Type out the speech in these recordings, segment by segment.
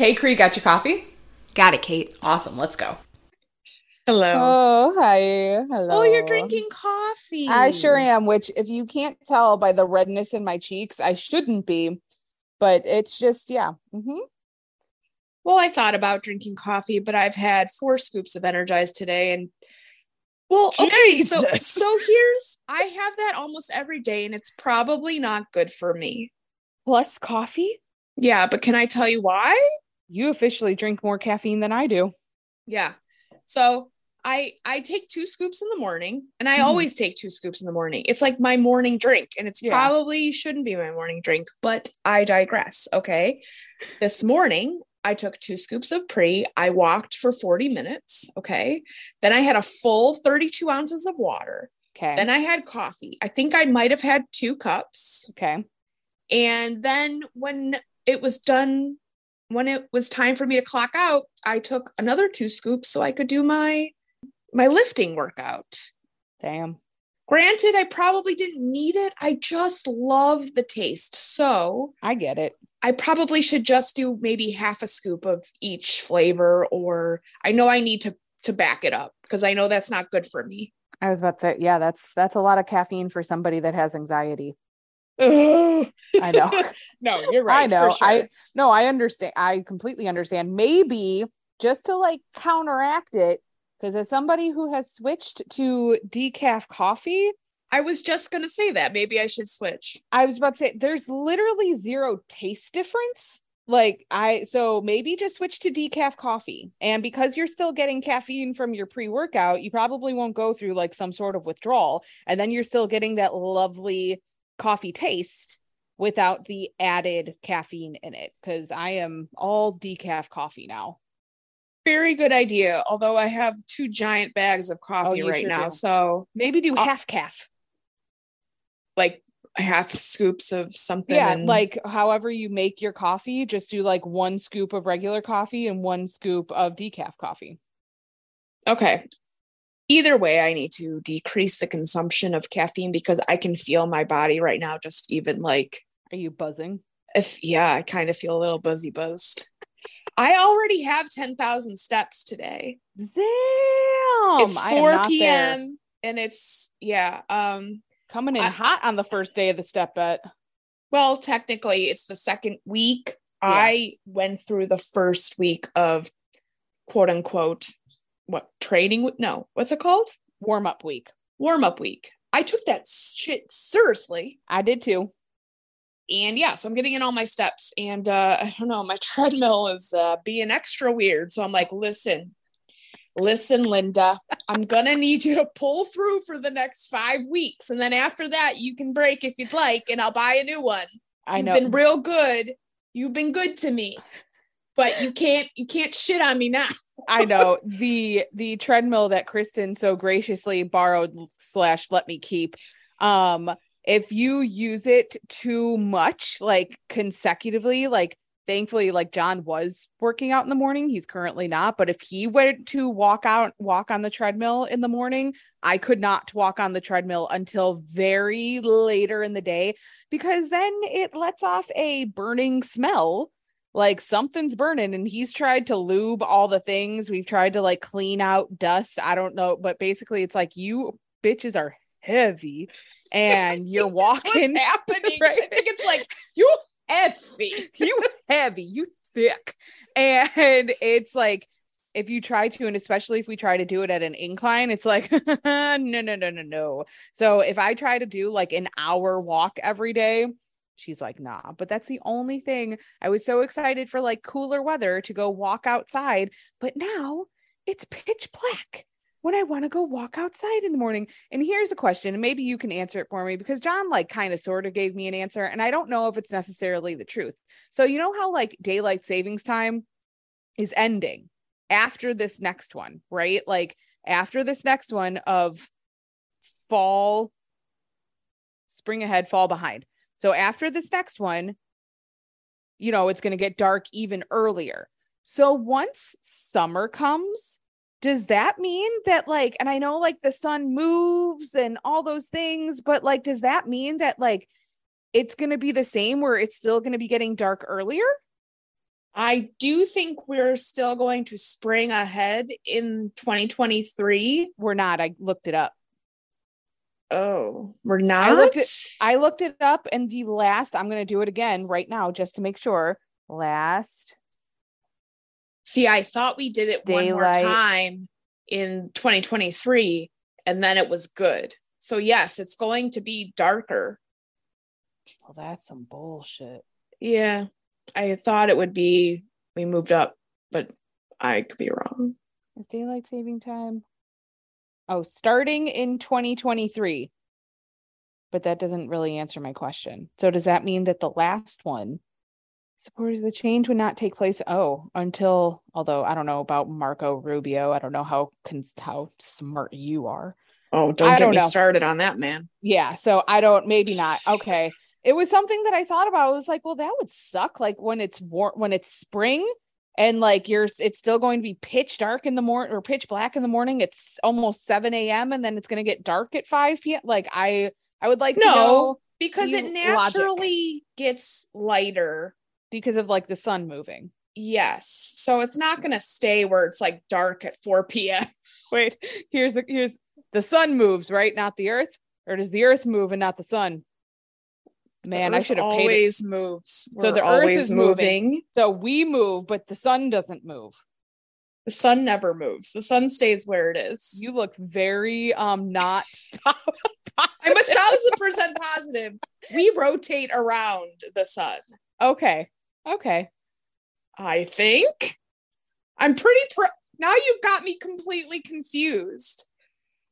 Hey, Cree, got your coffee? Got it, Kate. Awesome. Let's go. Hello. Oh, hi. Hello. Oh, you're drinking coffee. I sure am, which if you can't tell by the redness in my cheeks, I shouldn't be. But it's just, yeah. hmm Well, I thought about drinking coffee, but I've had four scoops of Energized today and well, okay, so so here's I have that almost every day and it's probably not good for me. Plus coffee. Yeah, but can I tell you why? You officially drink more caffeine than I do. Yeah. So I I take two scoops in the morning and I Mhm. always take two scoops in the morning. It's like my morning drink and it's Yeah. probably shouldn't be my morning drink, but I digress. Okay. This morning I took two scoops of pre. I walked for 40 minutes. Okay. Then I had a full 32 ounces of water. Okay. Then I had coffee. I think I might have had two cups. okay. And then when it was done, when it was time for me to clock out, I took another two scoops so I could do my my lifting workout. Damn. Granted, I probably didn't need it. I just love the taste. So I get it. I probably should just do maybe half a scoop of each flavor, or I know I need to to back it up because I know that's not good for me. I was about to say, yeah, that's that's a lot of caffeine for somebody that has anxiety. I know. no, you're right. I know. Sure. I no, I understand. I completely understand. Maybe just to like counteract it, because as somebody who has switched to decaf coffee, I was just gonna say that. Maybe I should switch. I was about to say there's literally zero taste difference. Like I so maybe just switch to decaf coffee. And because you're still getting caffeine from your pre-workout, you probably won't go through like some sort of withdrawal. And then you're still getting that lovely coffee taste without the added caffeine in it. Cause I am all decaf coffee now. Very good idea. Although I have two giant bags of oh, coffee you right sure now. do. So Maybe do half caf. like half scoops of something. Yeah, and- like however you make your coffee, just do like one scoop of regular coffee and one scoop of decaf coffee. okay. Either way, I need to decrease the consumption of caffeine because I can feel my body right now just even like Are you buzzing? if yeah, I kind of feel a little buzzy buzzed. I already have 10,000 steps today. Damn. it's 4 not there. p.m. and it's yeah, um Coming in I- hot on the first day of the step bet. well, technically it's the second week. Yeah. I went through the first week of quote unquote what training no, what's it called? Warm up week. Warm up week. I took that shit seriously. I did too. And yeah, so I'm getting in all my steps. And uh, I don't know, my treadmill is uh, being extra weird. So I'm like, listen, listen, Linda, I'm gonna need you to pull through for the next five weeks. And then after that, you can break if you'd like, and I'll buy a new one. I You've know. been real good. You've been good to me. But you can't you can't shit on me now. I know the the treadmill that Kristen so graciously borrowed slash let me keep. Um, if you use it too much, like consecutively, like thankfully, like John was working out in the morning. He's currently not, but if he went to walk out, walk on the treadmill in the morning, I could not walk on the treadmill until very later in the day because then it lets off a burning smell like something's burning and he's tried to lube all the things we've tried to like clean out dust i don't know but basically it's like you bitches are heavy and you're walking happening. Right. I think it's like you heavy. you heavy you thick and it's like if you try to and especially if we try to do it at an incline it's like no no no no no so if i try to do like an hour walk every day she's like nah but that's the only thing i was so excited for like cooler weather to go walk outside but now it's pitch black when i want to go walk outside in the morning and here's a question and maybe you can answer it for me because john like kind of sort of gave me an answer and i don't know if it's necessarily the truth so you know how like daylight savings time is ending after this next one, right? Like after this next one of fall, spring ahead, fall behind. So after this next one, you know, it's going to get dark even earlier. So once summer comes, does that mean that like and I know like the sun moves and all those things, but like does that mean that like it's going to be the same where it's still going to be getting dark earlier? I do think we're still going to spring ahead in 2023. We're not. I looked it up. Oh, we're not. I looked it, I looked it up, and the last. I'm going to do it again right now just to make sure. Last. See, I thought we did it one more time in 2023, and then it was good. So yes, it's going to be darker. Well, that's some bullshit. Yeah, I thought it would be. We moved up, but I could be wrong. Is daylight saving time? Oh, starting in 2023. But that doesn't really answer my question. So does that mean that the last one supported the change would not take place? Oh, until although I don't know about Marco Rubio. I don't know how how smart you are. Oh, don't I get don't me know. started on that, man. Yeah, so I don't maybe not. Okay. It was something that I thought about. I was like, well, that would suck. Like when it's warm when it's spring and like you're it's still going to be pitch dark in the morning or pitch black in the morning. It's almost 7 a.m. and then it's gonna get dark at 5 p.m. Like I I would like to No. know Because it naturally gets lighter. because of like the sun moving. Yes. So it's not going to stay where it's like dark at 4 p.m. Wait, here's the here's the sun moves, right? Not the earth? Or does the earth move and not the sun? Man, I should have paid it. always moves. So We're the earth always is moving. So we move, but the sun doesn't move. The sun never moves. The sun stays where it is. You look very um not I'm a thousand percent positive. We rotate around the sun. okay. Okay. I think. I'm pretty pro. Now you've got me completely confused.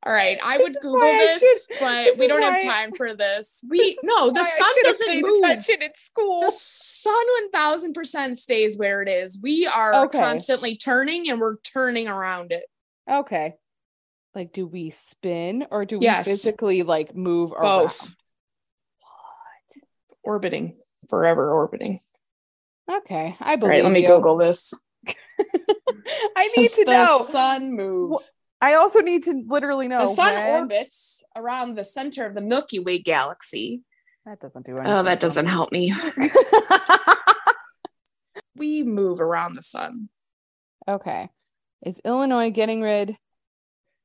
All right, I would This Google this, should- but this we don't have time for this. We no, the sun doesn't move. attention at school. The sun one thousand percent stays where it is. We are Okay. constantly turning, and we're turning around it. Okay. Like, do we spin or do we Yes. physically like move Both. around? Orbiting forever, orbiting. Okay, I believe. right, let me you. Google this. I need to the know. sun move. I also need to literally know. the sun when- orbits around the center of the Milky Way galaxy. That doesn't do anything. Oh, that doesn't help me. We move around the sun. okay. Is Illinois getting rid?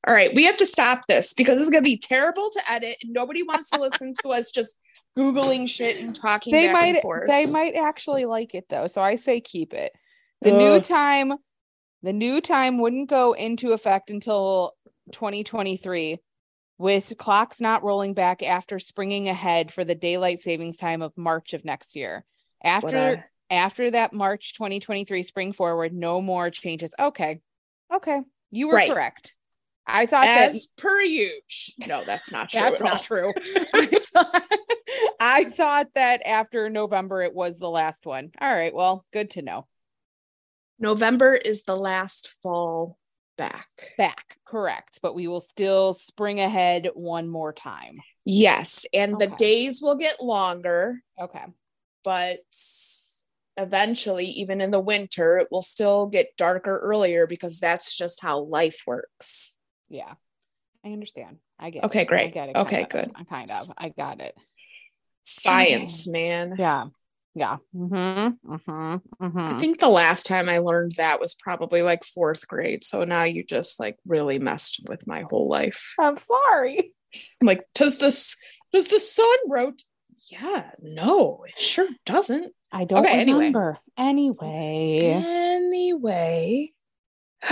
All right, we have to stop this because this is going to be terrible to edit, and nobody wants to listen to us just googling shit and talking They back might. and forth. They might actually like it though, so I say keep it. The new time, the new time wouldn't go into effect until 2023, with clocks not rolling back after springing ahead for the daylight savings time of March of next year. After I- after that March 2023 spring forward, no more changes. Okay, okay, you were Right. correct. I thought that as per usual. No, that's not true. that's at all. not true. I thought, I thought that after November it was the last one. All right, well, good to know. November is the last fall back. Back, correct, but we will still spring ahead one more time. Yes, and the days will get longer, Okay. but eventually, even in the winter, it will still get darker earlier because that's just how life works. Yeah. I understand. I get Okay, it. I great. get it. Okay, of. good. I kind of. I got it. Science, man. Yeah. Yeah. Mm-hmm. Mm-hmm. I Mm-hmm. think the last time I learned that was probably like fourth grade. So now you just like really messed with my whole life. I'm sorry. I'm like, does this does the sun rot? Yeah, no, it sure doesn't. I don't Okay, anyway. Anyway. Anyway.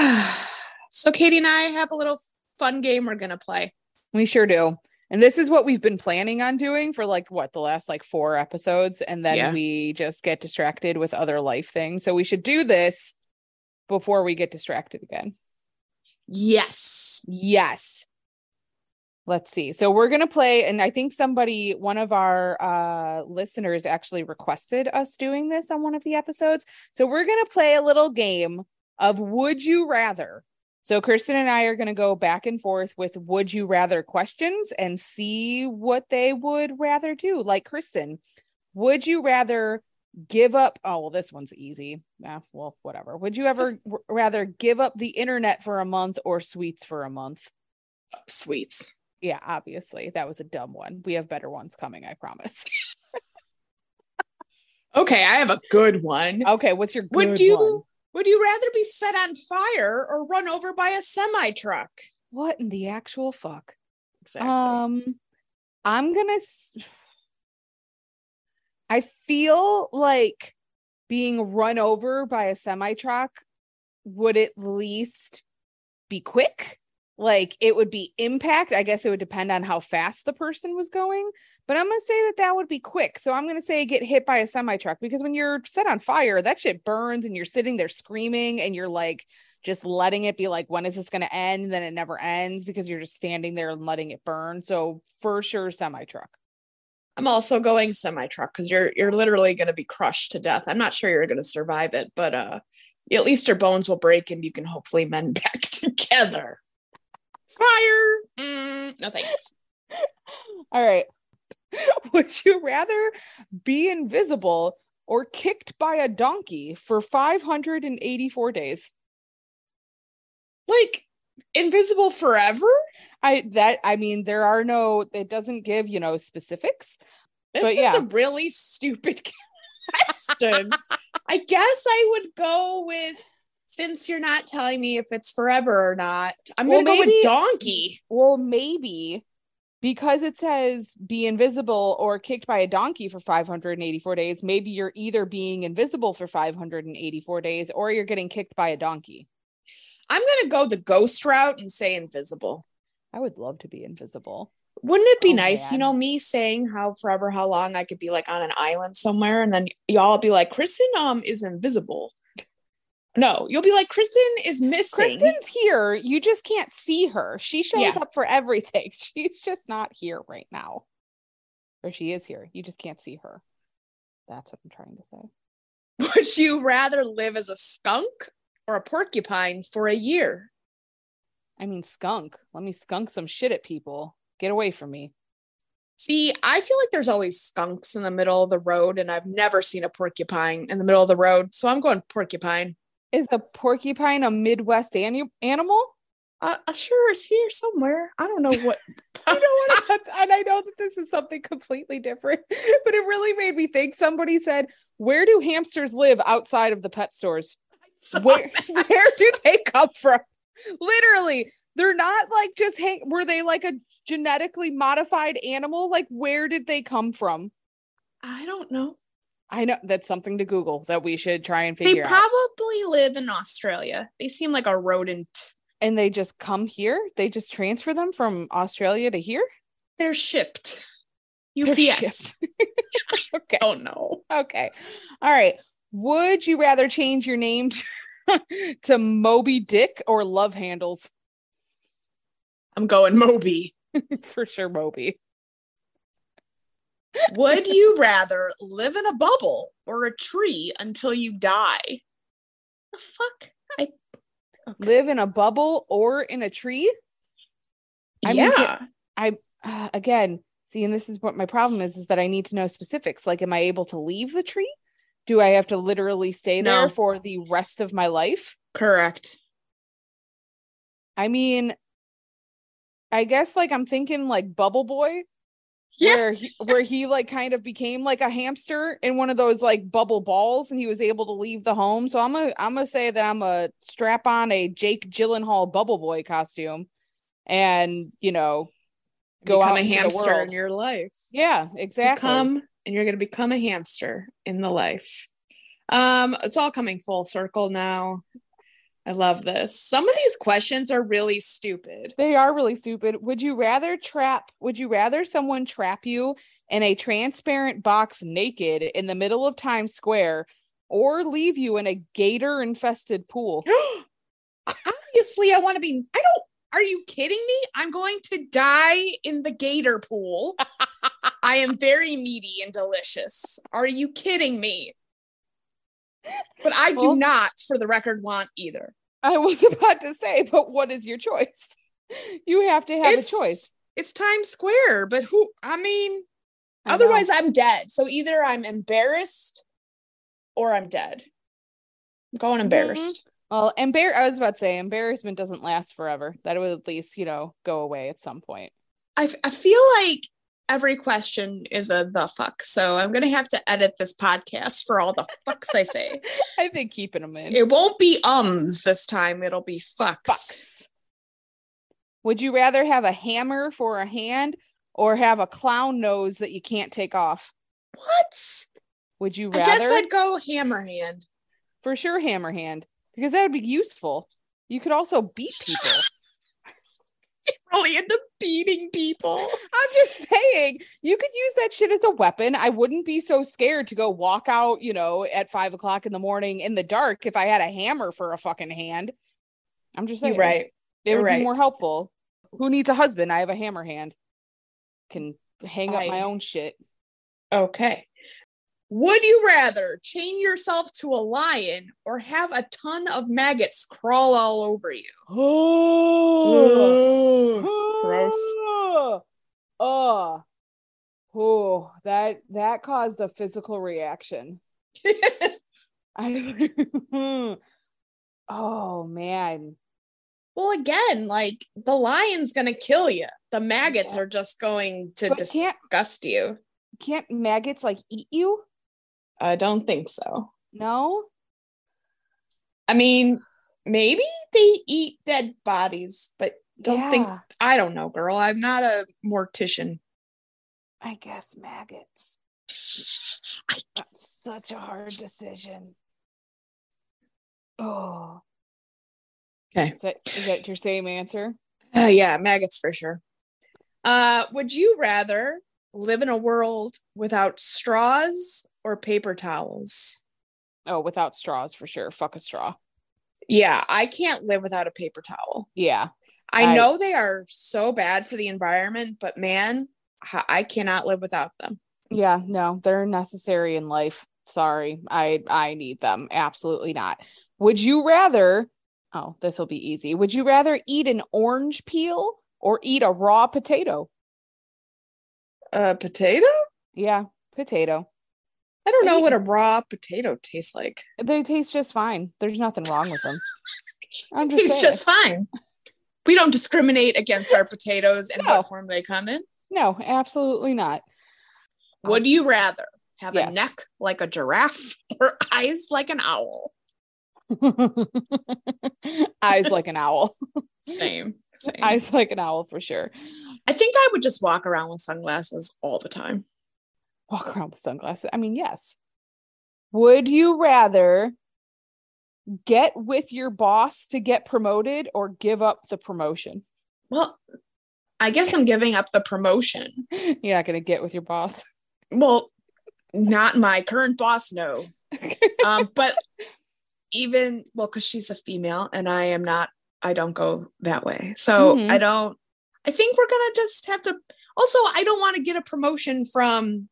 so Katie and I have a little fun game we're gonna play. We sure do. And this is what we've been planning on doing for like what the last like four episodes. And then Yeah. we just get distracted with other life things. So we should do this before we get distracted again. Yes. Yes. Let's see. So we're going to play and I think somebody one of our uh listeners actually requested us doing this on one of the episodes. So we're going to play a little game of would you rather. So Kristen and I are going to go back and forth with would you rather questions and see what they would rather do. Like Kristen, would you rather give up oh well this one's easy. Yeah, well whatever. Would you ever rather give up the internet for a month or sweets for a month? Sweets. Yeah, obviously. That was a dumb one. We have better ones coming, I promise. Okay, I have a good one. Okay, what's your would good you one? Would you rather be set on fire or run over by a semi truck? What in the actual fuck? Exactly. Um, I'm gonna. s- I feel like being run over by a semi truck would at least be quick. Like it would be impact. I guess it would depend on how fast the person was going, but I'm gonna say that that would be quick. So I'm gonna say get hit by a semi truck because when you're set on fire, that shit burns and you're sitting there screaming and you're like just letting it be like, when is this gonna end? And then it never ends because you're just standing there and letting it burn. So for sure, semi truck. I'm also going semi truck because you're you're literally going to be crushed to death. I'm not sure you're going to survive it, but uh, at least your bones will break and you can hopefully mend back together. Fire? Mm, no thanks. All right. Would you rather be invisible or kicked by a donkey for 584 days? Like invisible forever? I that I mean there are no it doesn't give, you know, specifics. This But is yeah. a really stupid question. I guess I would go with since you're not telling me if it's forever or not. I'm Well, gonna go with donkey. Well, maybe because it says be invisible or kicked by a donkey for 584 days, maybe you're either being invisible for 584 days or you're getting kicked by a donkey. I'm gonna go the ghost route and say invisible. I would love to be invisible. Wouldn't it be Oh, nice, you know, me saying how forever, how long I could be like on an island somewhere, and then y'all be like, Kristen um is invisible. No, you'll be like, Kristen is missing. Kristen's here. You just can't see her. She shows Yeah. up for everything. She's just not here right now. Or she is here. You just can't see her. That's what I'm trying to say. Would you rather live as a skunk or a porcupine for a year? I mean, skunk. Let me skunk some shit at people. Get away from me. See, I feel like there's always skunks in the middle of the road, and I've never seen a porcupine in the middle of the road. So I'm going porcupine. Is a porcupine a Midwest ani- animal? Uh, sure, it's here somewhere. I don't know what. You know what? and I know that this is something completely different, but it really made me think. Somebody said, Where do hamsters live outside of the pet stores? Where, where do they come from? Literally, they're not like just hang. Were they like a genetically modified animal? Like, where did they come from? I don't know. I know that's something to Google that we should try and figure out. They probably live in Australia. They seem like a rodent. And they just come here. They just transfer them from Australia to here. They're shipped. They're UPS. Okay. Oh no. Okay. All right. Would you rather change your name to, to Moby Dick or Love Handles? I'm going Moby. For sure, Moby. Would you rather live in a bubble or a tree until you die? The fuck? I okay. Live in a bubble or in a tree? I mean, yeah. uh, again, see, and this is what my problem is: is that I need to know specifics. Like, am I able to leave the tree? Do I have to literally stay there for the rest of my life? Correct. I mean, I guess like I'm thinking like Bubble Boy, Yeah. where he, where he like kind of became like a hamster in one of those like bubble balls, and he was able to leave the home. So I'm gonna I'm gonna say that I'm a strap on a Jake Gyllenhaal Bubble Boy costume, and you know, go become out a hamster in your life. yeah, exactly. Come and you're gonna become a hamster in the life. Um, it's all coming full circle now. I love this. Some of these questions are really stupid. They are really stupid. Would you rather trap? Would you rather someone trap you in a transparent box naked in the middle of Times Square, or leave you in a gator infested pool? Obviously, I want to be. I don't. Are you kidding me? I'm going to die in the gator pool. I am very meaty and delicious. Are you kidding me? But I do Well- not, for the record, want either. I was about to say, but what is your choice? You have to have It's- a choice. It's Times Square, but who? I mean, I know. otherwise, I'm dead. So either I'm embarrassed or I'm dead. I'm going Mm-hmm. embarrassed. well, embar- I was about to say, embarrassment doesn't last forever. That would at least, you know, go away at some point. I, f- I feel like every question is a the fuck. So I'm gonna have to edit this podcast for all the fucks I say. I've been keeping them in. It won't be ums this time. It'll be fucks. Fucks. Would you rather have a hammer for a hand or have a clown nose that you can't take off? What? Would you I guess I'd go hammer hand. For sure, hammer hand, because that would be useful. You could also beat people. Really into beating people. I'm just saying, you could use that shit as a weapon. I wouldn't be so scared to go walk out, you know, at five o'clock in the morning in the dark if I had a hammer for a fucking hand. I'm just saying, You're right. It You're would right. be more helpful. Who needs a husband? I have a hammer hand. Can hang up my own shit. Okay. Would you rather chain yourself to a lion or have a ton of maggots crawl all over you? Oh, gross. Oh, oh, that that caused a physical reaction. I, oh man, well, again, like the lion's gonna kill you. The maggots Yeah. are just going to But can't- disgust you. can't maggots like eat you? I don't think so. No. I mean, maybe they eat dead bodies, but don't think I don't know, girl. I'm not a mortician. I guess maggots. That's such a hard decision. Oh. Okay. Is that, is that your same answer? Uh, yeah, maggots for sure. Uh, would you rather live in a world without straws or paper towels? Oh, without straws for sure. Fuck a straw. Yeah, I can't live without a paper towel. Yeah. I, I- know they are so bad for the environment, but man, I I cannot live without them. Yeah, no, they're necessary in life. Sorry. I I need them. Absolutely not. Would you rather Oh, this will be easy. Would you rather eat an orange peel or eat a raw potato? A potato? Yeah, potato. I don't know what a raw potato tastes like. They taste just fine. There's nothing wrong with them. I'm just It's saying. just fine. We don't discriminate against our potatoes and No. what form they come in. no, absolutely not. Would you rather have Yes. a neck like a giraffe or eyes like an owl? Eyes like an owl. Same. Same. Eyes like an owl for sure. I think I would just walk around with sunglasses all the time. Walk around with sunglasses. I mean, yes. Would you rather get with your boss to get promoted or give up the promotion? Well, I guess I'm giving up the promotion. You're not going to get with your boss. Well, not my current boss, no. Um, but even well, because she's a female and I am not, I don't go that way. So Mhm. I don't. I think we're gonna just have to. Also, I don't want to get a promotion from.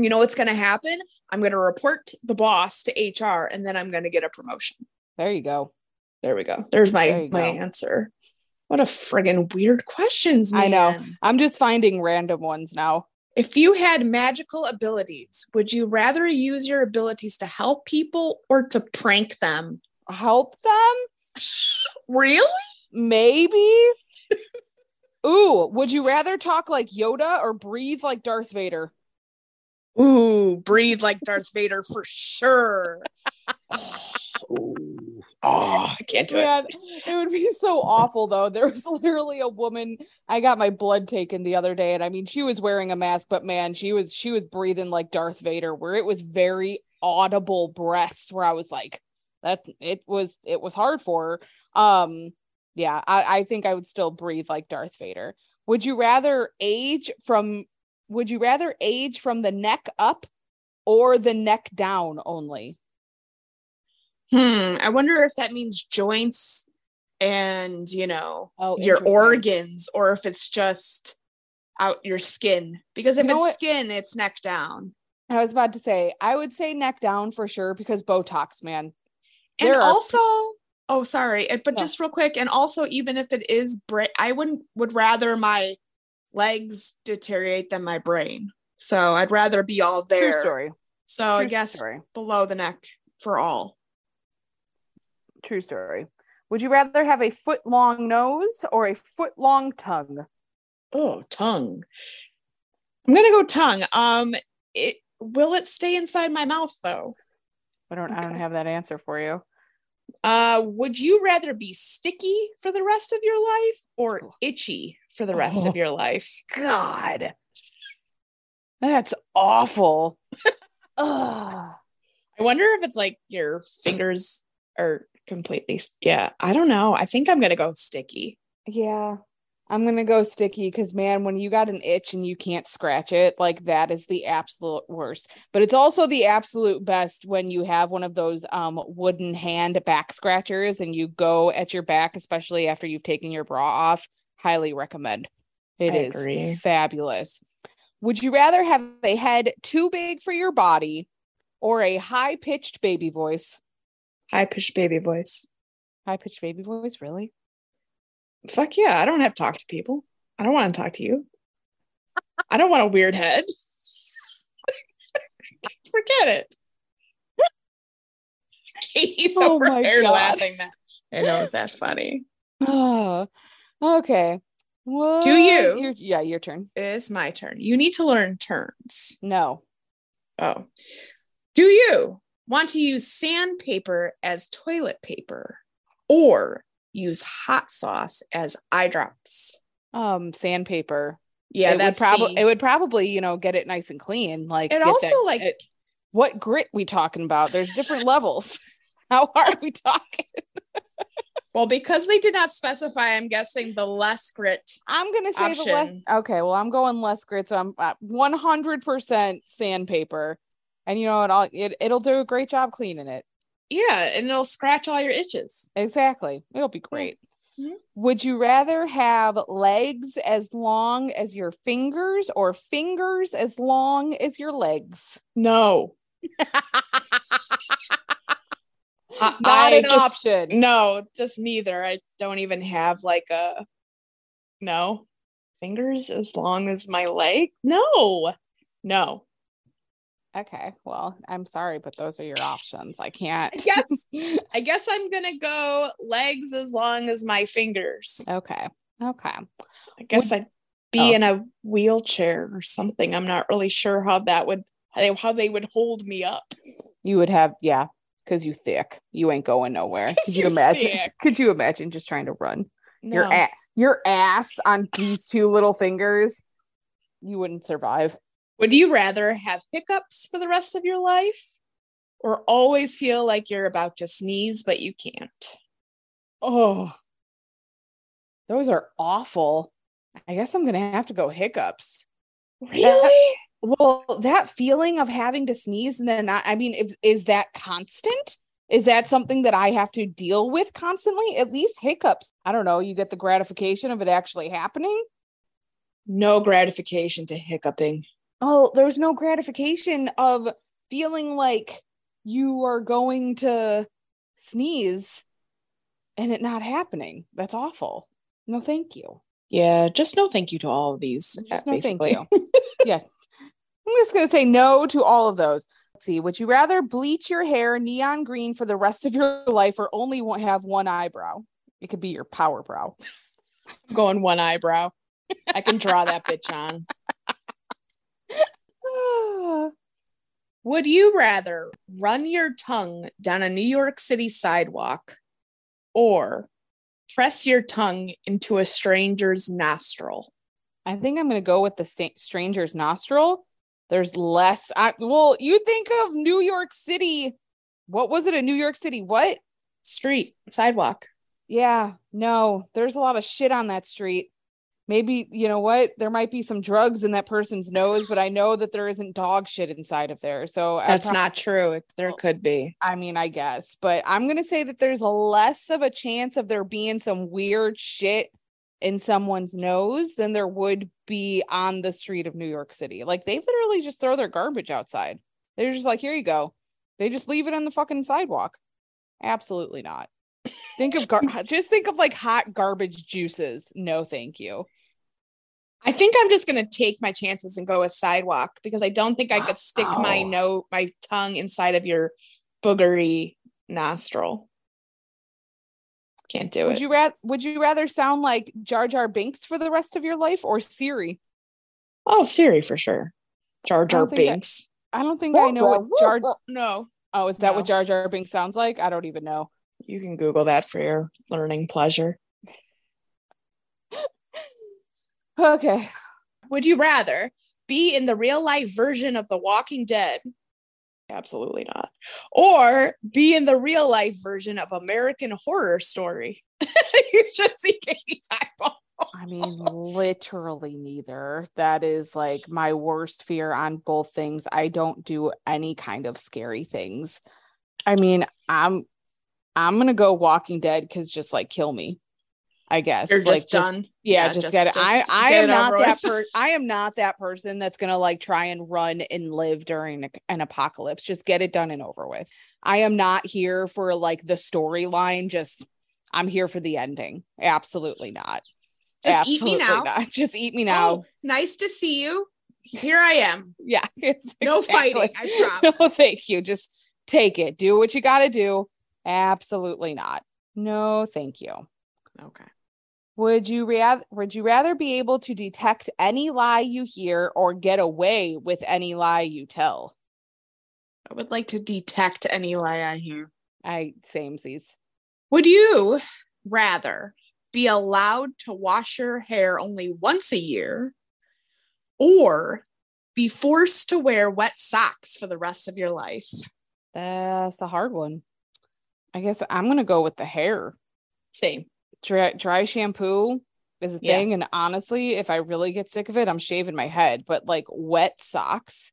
You know what's gonna happen? I'm gonna report the boss to HR, and then I'm gonna get a promotion. There you go. There we go. There's my There my go. answer. What a friggin' weird questions, I know. I'm just finding random ones now. If you had magical abilities, would you rather use your abilities to help people or to prank them? Help them? Really? Maybe. Ooh, would you rather talk like Yoda or breathe like Darth Vader? Ooh, breathe like Darth Vader for sure. oh, I can't do it. It would be so awful though. There was literally a woman. I got my blood taken the other day, and I mean, she was wearing a mask, but man, she was she was breathing like Darth Vader, where it was very audible breaths. Where I was like, that it was it was hard for her. Um, yeah, I, I think I would still breathe like Darth Vader. Would you rather age from? Would you rather age from the neck up or the neck down only? Hmm. I wonder if that means joints and, you know, Oh, your organs or if it's just out your skin. Because if You know it's what? skin, it's neck down. I was about to say, I would say neck down for sure because Botox, man. And There are- also, oh, sorry, uh, but No. just real quick, and also, even if it is brain, I wouldn't would rather my legs deteriorate than my brain. So I'd rather be all there. True story. So I guess story. below the neck for all. True story. Would you rather have a foot long nose or a foot long tongue? Oh, tongue. I'm gonna go tongue. Um, it will it stay inside my mouth though? I don't I don't have that answer for you. Uh, would you rather be sticky for the rest of your life or itchy for the rest Oh. of your life? God. That's awful. I wonder if it's like your fingers are completely. Yeah, I don't know. I think I'm gonna go sticky. Yeah. I'm gonna go sticky because man, when you got an itch and you can't scratch it, like that is the absolute worst. But it's also the absolute best when you have one of those um wooden hand back scratchers and you go at your back, especially after you've taken your bra off. Highly recommend. It I is agree. fabulous. Would you rather have a head too big for your body or a high pitched baby voice? High pitched baby voice. High pitched baby voice, really? Fuck yeah! I don't have to talk to people. I don't want to talk to you. I don't want a weird head. Forget it. Katie's Oh over my there God. laughing. That I know is that funny. Oh, okay. Well, Do you? Your, yeah, your turn. It's my turn. You need to learn turns. No. Oh. Do you want to use sandpaper as toilet paper or use hot sauce as eye drops? Um, sandpaper. Yeah, it that's probably the- it would probably you know get it nice and clean. Like It also, that- like- it- what grit we talking about? There's different levels. How hard are we talking? Well because they did not specify. I'm guessing the less grit. I'm gonna say the less. Okay, well I'm going less grit, so I'm uh, 100% sandpaper, and you know what? I'll, it it'll do a great job cleaning it. Yeah, and it'll scratch all your itches. Exactly. It'll be great. Mhm. Would you rather have legs as long as your fingers or fingers as long as your legs? No, Not I an just- option. No, just neither. I don't even have like a no fingers as long as my leg. No, no. Okay. Well, I'm sorry, but those are your options. I can't. I guess I guess I'm gonna go legs as long as my fingers. okay. Okay. I guess I'd be Oh. in a wheelchair or something. I'm not really sure how that would how how they would hold me up. You would have, yeah, because you thick. You ain't going nowhere. Could you imagine? thick. Could you imagine just trying to run? Your No. a- your ass on these two little fingers. You wouldn't survive. Would you rather have hiccups for the rest of your life or always feel like you're about to sneeze but you can't? Oh, those are awful. I guess I'm gonna have to go hiccups. Really? Well, that feeling of having to sneeze and then not, I mean, is, is that constant? Is that something that I have to deal with constantly? At least hiccups. I don't know. You get the gratification of it actually happening. No gratification to hiccuping. Oh, there's no gratification of feeling like you are going to sneeze and it not happening. That's awful. No, thank you. Yeah, just no thank you to all of these. Just uh, no thank you. yeah. I'm just going to say no to all of those. Let's see. Would you rather bleach your hair neon green for the rest of your life or only have one eyebrow? It could be your power brow. I'm going one eyebrow. I can draw that bitch on. Would you rather run your tongue down a New York City sidewalk or press your tongue into a stranger's nostril? I think I'm going to go with the sta- stranger's nostril. There's less. I, well, you think of New York City. What was it? A New York City? What? Street, sidewalk. Yeah, no, there's a lot of shit on that street. Maybe, you know what? There might be some drugs in that person's nose, but I know that there isn't dog shit inside of there. So That's prob- not true. There could be. I mean, I guess, but I'm going to say that there's less of a chance of there being some weird shit in someone's nose than there would be on the street of New York City. Like they literally just throw their garbage outside. They're just like, here you go. They just leave it on the fucking sidewalk. Absolutely not. Think of gar- just think of like hot garbage juices. No, thank you. I think I'm just gonna take my chances and go a sidewalk because I don't think I could stick my no my tongue inside of your boogery nostril. Can't do Would it. you rather would you rather sound like Jar Jar Binks for the rest of your life or Siri? Oh, Siri for sure. Jar Jar don't I- Binks. I don't think I know what Jar. No. Oh, is that what Jar Jar Binks sounds like? I don't even know. You can Google that for your learning pleasure. Okay. Would you rather be in the real life version of The Walking Dead? Absolutely not. Or be in the real life version of American Horror Story. you should see Katie's eyeball. I mean, literally neither. That is like my worst fear on both things. I don't do any kind of scary things. I mean, I'm I'm gonna go Walking Dead because just like kill me. I guess. You're like, just done. Yeah, Yeah, just, just- get it. I just I get am not that per- I am not that person that's gonna like try and run and live during a- an apocalypse. Just get it done and over with. I am not here for like the storyline. Just I'm here for the ending. Absolutely not. Just eat me now. not. Just eat me oh, now. Oh, nice to see you. Here I am. Yeah. it's No exactly- fighting, I promise. No, thank you. Just take it. Do what you got to do. Absolutely not. No, thank you. Okay. Would you rather would you rather be able to detect any lie you hear or get away with any lie you tell? I would like to detect any lie I hear. I samesies. Would you rather be allowed to wash your hair only once a year or be forced to wear wet socks for the rest of your life? That's a hard one. I guess I'm gonna go with the hair. Same. Dry, dry shampoo is a Yeah. thing, and honestly, if I really get sick of it, I'm shaving my head. But like wet socks,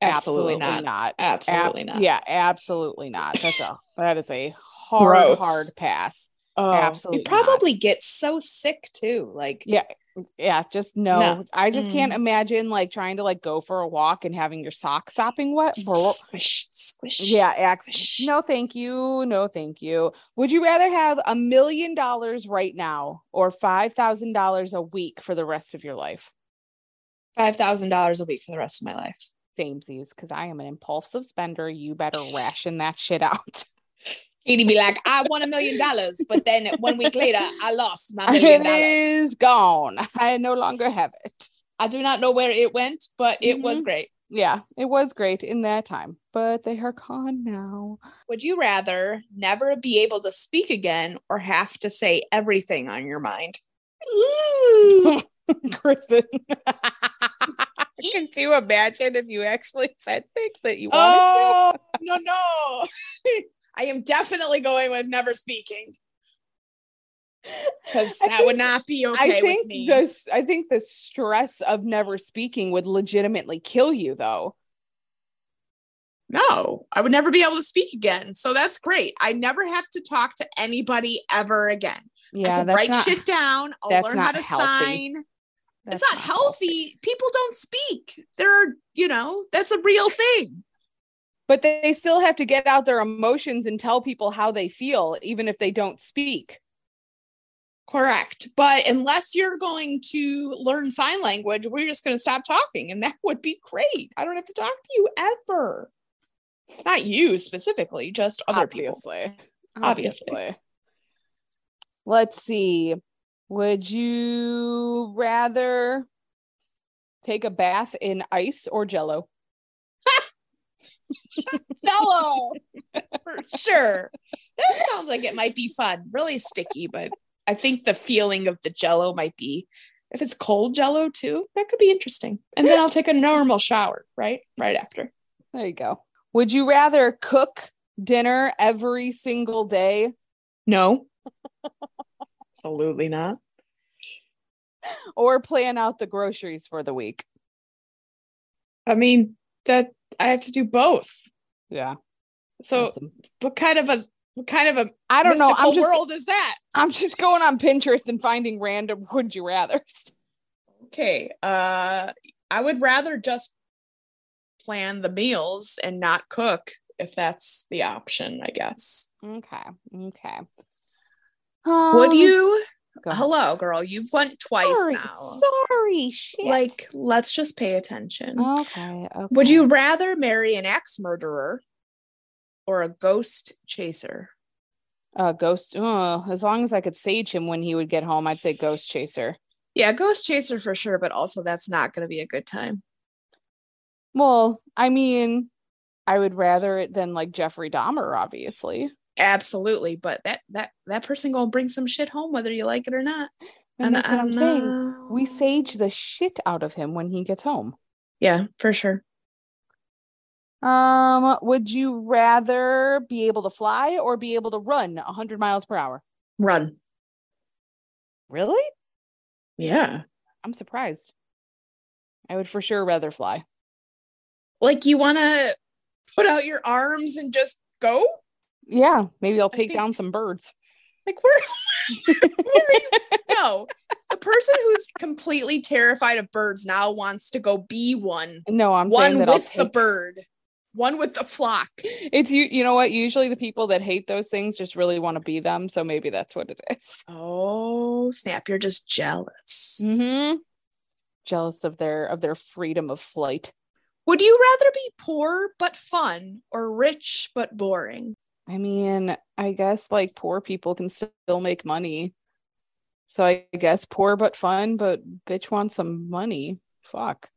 Absolutely, absolutely, not. not. Absolutely Ab- not. Yeah, absolutely not. That's a that is a hard, Gross. hard pass. Oh, absolutely You probably get so sick too. Like, Yeah, yeah, just no. No. I just can't Mm. imagine like trying to like go for a walk and having your sock sopping wet. Squish, squish. Yeah, ex- squish. no, thank you. No, thank you. Would you rather have a million dollars right now or five thousand dollars a week for the rest of your life? $5,000 a week for the rest of my life. Samesies, because I am an impulsive spender. You better ration that shit out. Katie be like, I won a million dollars, but then one week later, I lost my million dollars. is gone. I no longer have it. I do not know where it went, but it was Mhm. great. Yeah, it was great in that time, but they are gone now. Would you rather never be able to speak again or have to say everything on your mind? Ooh. Kristen. Can you imagine if you actually said things that you wanted to? oh, no, no. I am definitely going with never speaking because I that would not be okay I think with me. this I think the stress of never speaking would legitimately kill you though. No, I would never be able to speak again. So that's great. I never have to talk to anybody ever again. I Yeah, can that's write not, shit down. I'll learn how to healthy. sign. that's it's not, healthy. People don't speak. There are, you know, that's a real thing. But they still have to get out their emotions and tell people how they feel, even if they don't speak. Correct. But unless you're going to learn sign language, we're just going to stop talking. And that would be great. I don't have to talk to you ever. Not you specifically, just other people. obviously. Obviously. Obviously. Let's see. Would you rather take a bath in ice or jello? Jello, for sure. That sounds like it might be fun. Really sticky, but I think the feeling of the jello might be if it's cold jello too, that could be interesting. And then I'll take a normal shower, right? Right after. There you go. Would you rather cook dinner every single day No. Absolutely not. or plan out the groceries for the week? I mean, that I have to do both. Yeah. So Awesome. what kind of a what kind of a I don't know. mystical I'm just world is that? I'm just going on Pinterest and finding random would you rather. Okay. Uh I would rather just plan the meals and not cook if that's the option, I guess. Okay. Okay. Would Um, you go ahead. Hello, girl. You've went twice sorry, now. Sorry, shit. Like, let's just pay attention. okay, okay. Would you rather marry an axe murderer or a ghost chaser? uh ghost? Oh, as long as I could sage him when he would get home, I'd say ghost chaser. Yeah, Ghost Chaser for sure, but also that's not going to be a good time. Well, I mean, I would rather it than like Jeffrey Dahmer, obviously. Absolutely, but that that that person gonna bring some shit home whether you like it or not. And what I'm saying. We sage the shit out of him when he gets home. Yeah, for sure. Um, would you rather be able to fly or be able to run 100 miles per hour? Run. Really? Yeah. I'm surprised. I would for sure rather fly. Like you want to put out your arms and just go? Yeah, maybe I'll take think- down some birds. Like we're no. The person who's completely terrified of birds now wants to go be one. No, I'm one that with I'll the bird. One with the flock. It's you you know what? Usually the people that hate those things just really want to be them, so maybe that's what it is. Oh, snap. You're just jealous. Mm-hmm. Jealous of their of their freedom of flight. Would you rather be poor but fun or rich but boring? I mean, I guess like poor people can still make money. So I guess poor but fun, but bitch wants some money. Fuck.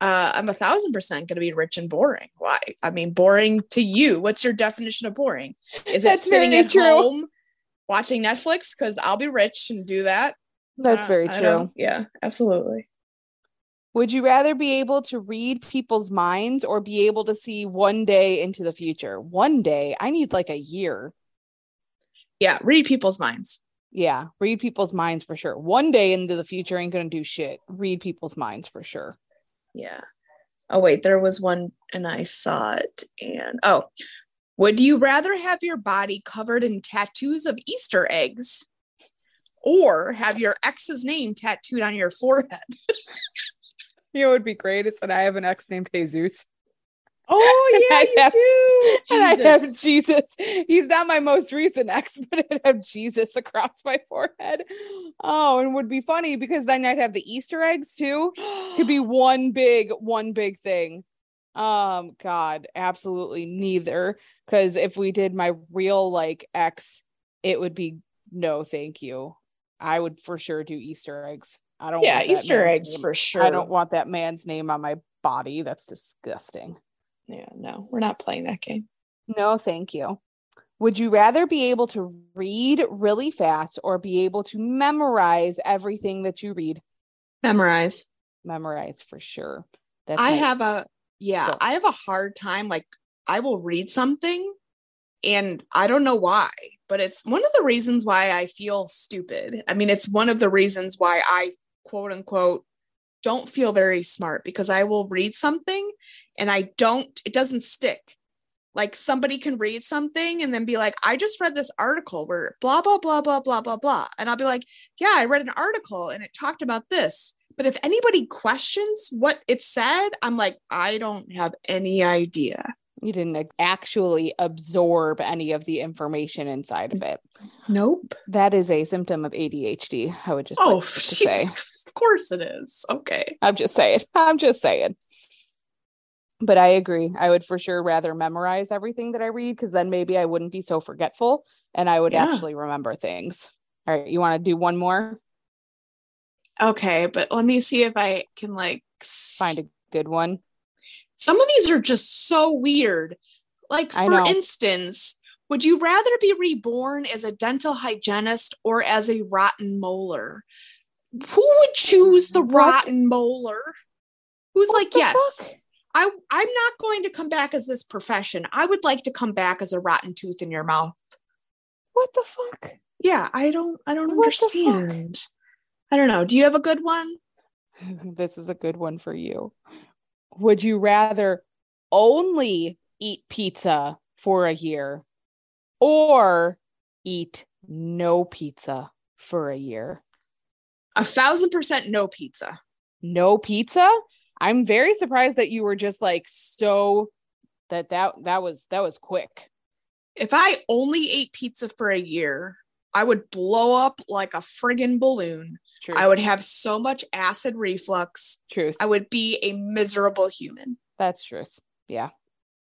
Uh, I'm a thousand percent going to be rich and boring. Why? I mean, boring to you. What's your definition of boring? Is it sitting at true. home watching Netflix? Because I'll be rich and do that. That's Uh, very true. Yeah, absolutely. Would you rather be able to read people's minds or be able to see one day into the future? One day. I need like a year. Yeah, read people's minds. Yeah, read people's minds for sure. One day into the future ain't gonna do shit. Read people's minds for sure. Yeah. Oh, wait, there was one and I saw it. And oh, would you rather have your body covered in tattoos of Easter eggs or have your ex's name tattooed on your forehead? You know, it would be great is that I have an ex named Jesus. Oh, yeah, you have- do. And I have Jesus. Jesus. He's not my most recent ex, but I'd have Jesus across my forehead. Oh, and would be funny because then I'd have the Easter eggs too. Could be one big, one big thing. Um, God, absolutely neither. Because if we did my real like ex, it would be no, thank you. I would for sure do Easter eggs. I don't yeah, Easter eggs name- for sure. I don't want that man's name on my body. That's disgusting. Yeah, no, we're not playing that game. No, thank you. Would you rather be able to read really fast or be able to memorize everything that you read? Memorize. Memorize for sure. That's I my- have a yeah, So- I have a hard time like I will read something and I don't know why, but it's one of the reasons why I feel stupid. I mean, it's one of the reasons why I quote unquote don't feel very smart because I will read something and I don't it doesn't stick. Like somebody can read something and then be like, I just read this article where blah blah blah blah blah blah blah. And I'll be like, yeah, I read an article and it talked about this. But if anybody questions what it said, I'm like, I don't have any idea. You didn't actually absorb any of the information inside of it. Nope. That is a symptom of ADHD. I would just Oh, like to say. Of course it is. Okay. I'm just saying. I'm just saying. But I agree. I would for sure rather memorize everything that I read because then maybe I wouldn't be so forgetful and I would Yeah. actually remember things. All right. You want to do one more? Okay. But let me see if I can like Find a good one. Some of these are just so weird. Like, for instance, would you rather be reborn as a dental hygienist or as a rotten molar? Who would choose the What? rotten molar? Who's What like, yes, fuck? I, I'm not going to come back as this profession. I would like to come back as a rotten tooth in your mouth. What the fuck? Yeah, I don't I don't What understand. I don't know. Do you have a good one? this is a good one for you. Would you rather only eat pizza for a year or eat no pizza for a year? A thousand percent no pizza. No pizza? I'm very surprised that you were just like so that that that was that was quick. If I only ate pizza for a year, I would blow up like a friggin' balloon. Truth. I would have so much acid reflux. truth. I would be a miserable human. That's truth. Yeah.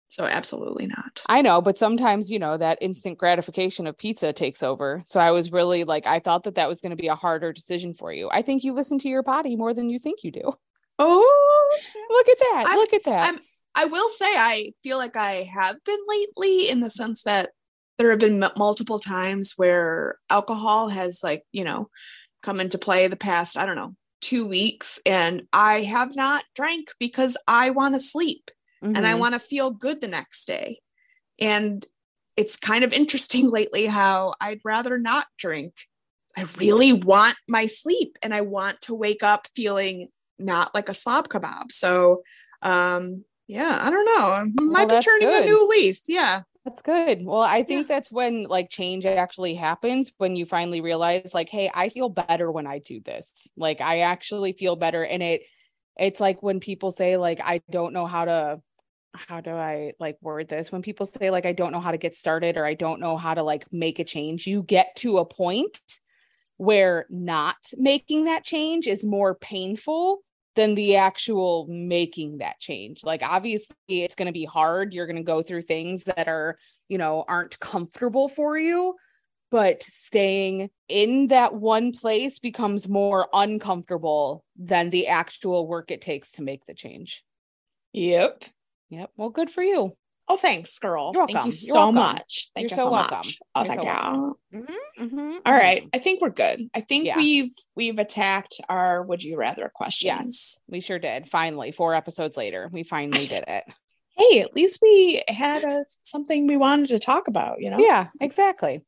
So absolutely not. I know, but sometimes, you know, that instant gratification of pizza takes over. So I was really like, I thought that that was going to be a harder decision for you. I think you listen to your body more than you think you do. Oh, Look at that. I'm- Look at that. I'm- I will say I feel like I have been lately in the sense that there have been m- multiple times where alcohol has like, you know, come into play the past, I don't know, 2 weeks and I have not drank because I want to sleep and I Mhm. want to feel good the next day. And it's kind of interesting lately how I'd rather not drink. I really want my sleep and I want to wake up feeling not like a slob kebab. So, um, yeah, I don't know. I might be turning good. a new leaf. Yeah. That's good. Well, I think that's when like change actually happens when you finally realize like, hey, I feel better when I do this. Like I actually feel better. And it it's like when people say like I don't know how to how do I like word this? When people say like I don't know how to get started or I don't know how to like make a change, you get to a point where not making that change is more painful than the actual making that change. Like obviously it's going to be hard. You're going to go through things that are, you know, aren't comfortable for you, but staying in that one place becomes more uncomfortable than the actual work it takes to make the change. Yep. Yep. Well, good for you. Oh, thanks, girl. You're Thank welcome. you You're so welcome. much. Thank You're you so so welcome. much. Oh, You're thank so you. Mhm, mhm, All mhm. right. I think we're good. I think Yeah. we've we've attacked our would you rather questions. Yes, We sure did. Finally, four episodes later, we finally did it. Hey, at least we had a something we wanted to talk about, you know? Yeah, exactly.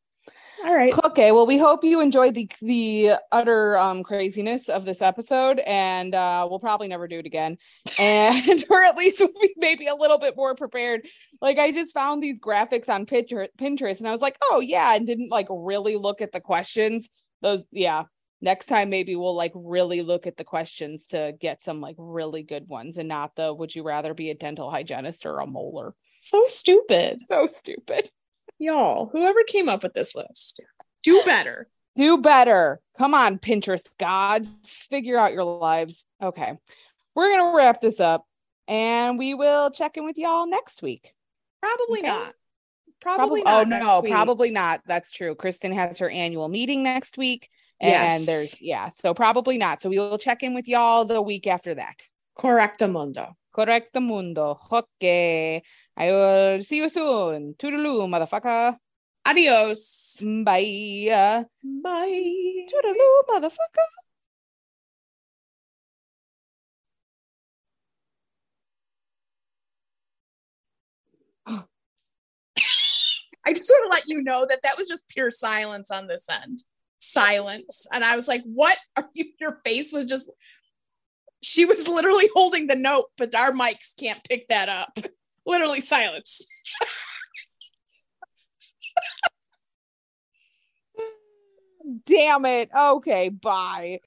All right. Okay, well, we hope you enjoyed the the utter um, craziness of this episode, and uh, we'll probably never do it again, and or at least we'll be maybe a little bit more prepared. Like I just found these graphics on Pinterest, and I was like, oh yeah, and didn't like really look at the questions. Those, yeah. Next time, maybe we'll like really look at the questions to get some like really good ones, and not the would you rather be a dental hygienist or a molar? So stupid. So stupid. Y'all, whoever came up with this list, do better. do better. Come on, Pinterest gods, figure out your lives. Okay, we're gonna wrap this up, and we will check in with y'all next week. Probably Okay. not. Probably, Probably, not. oh no, week. probably not. That's true. Kristen has her annual meeting next week, Yes. and there's yeah, so probably not. So we will check in with y'all the week after that. Correcto mundo. Correcto mundo. Okay, I will see you soon. Toodaloo, motherfucker. Adios. Bye. Bye. Toodaloo, motherfucker. I just want to let you know that that was just pure silence on this end. Silence. And I was like, what are you? Your face was just, she was literally holding the note, but our mics can't pick that up. Literally silence. Damn it. Okay, bye.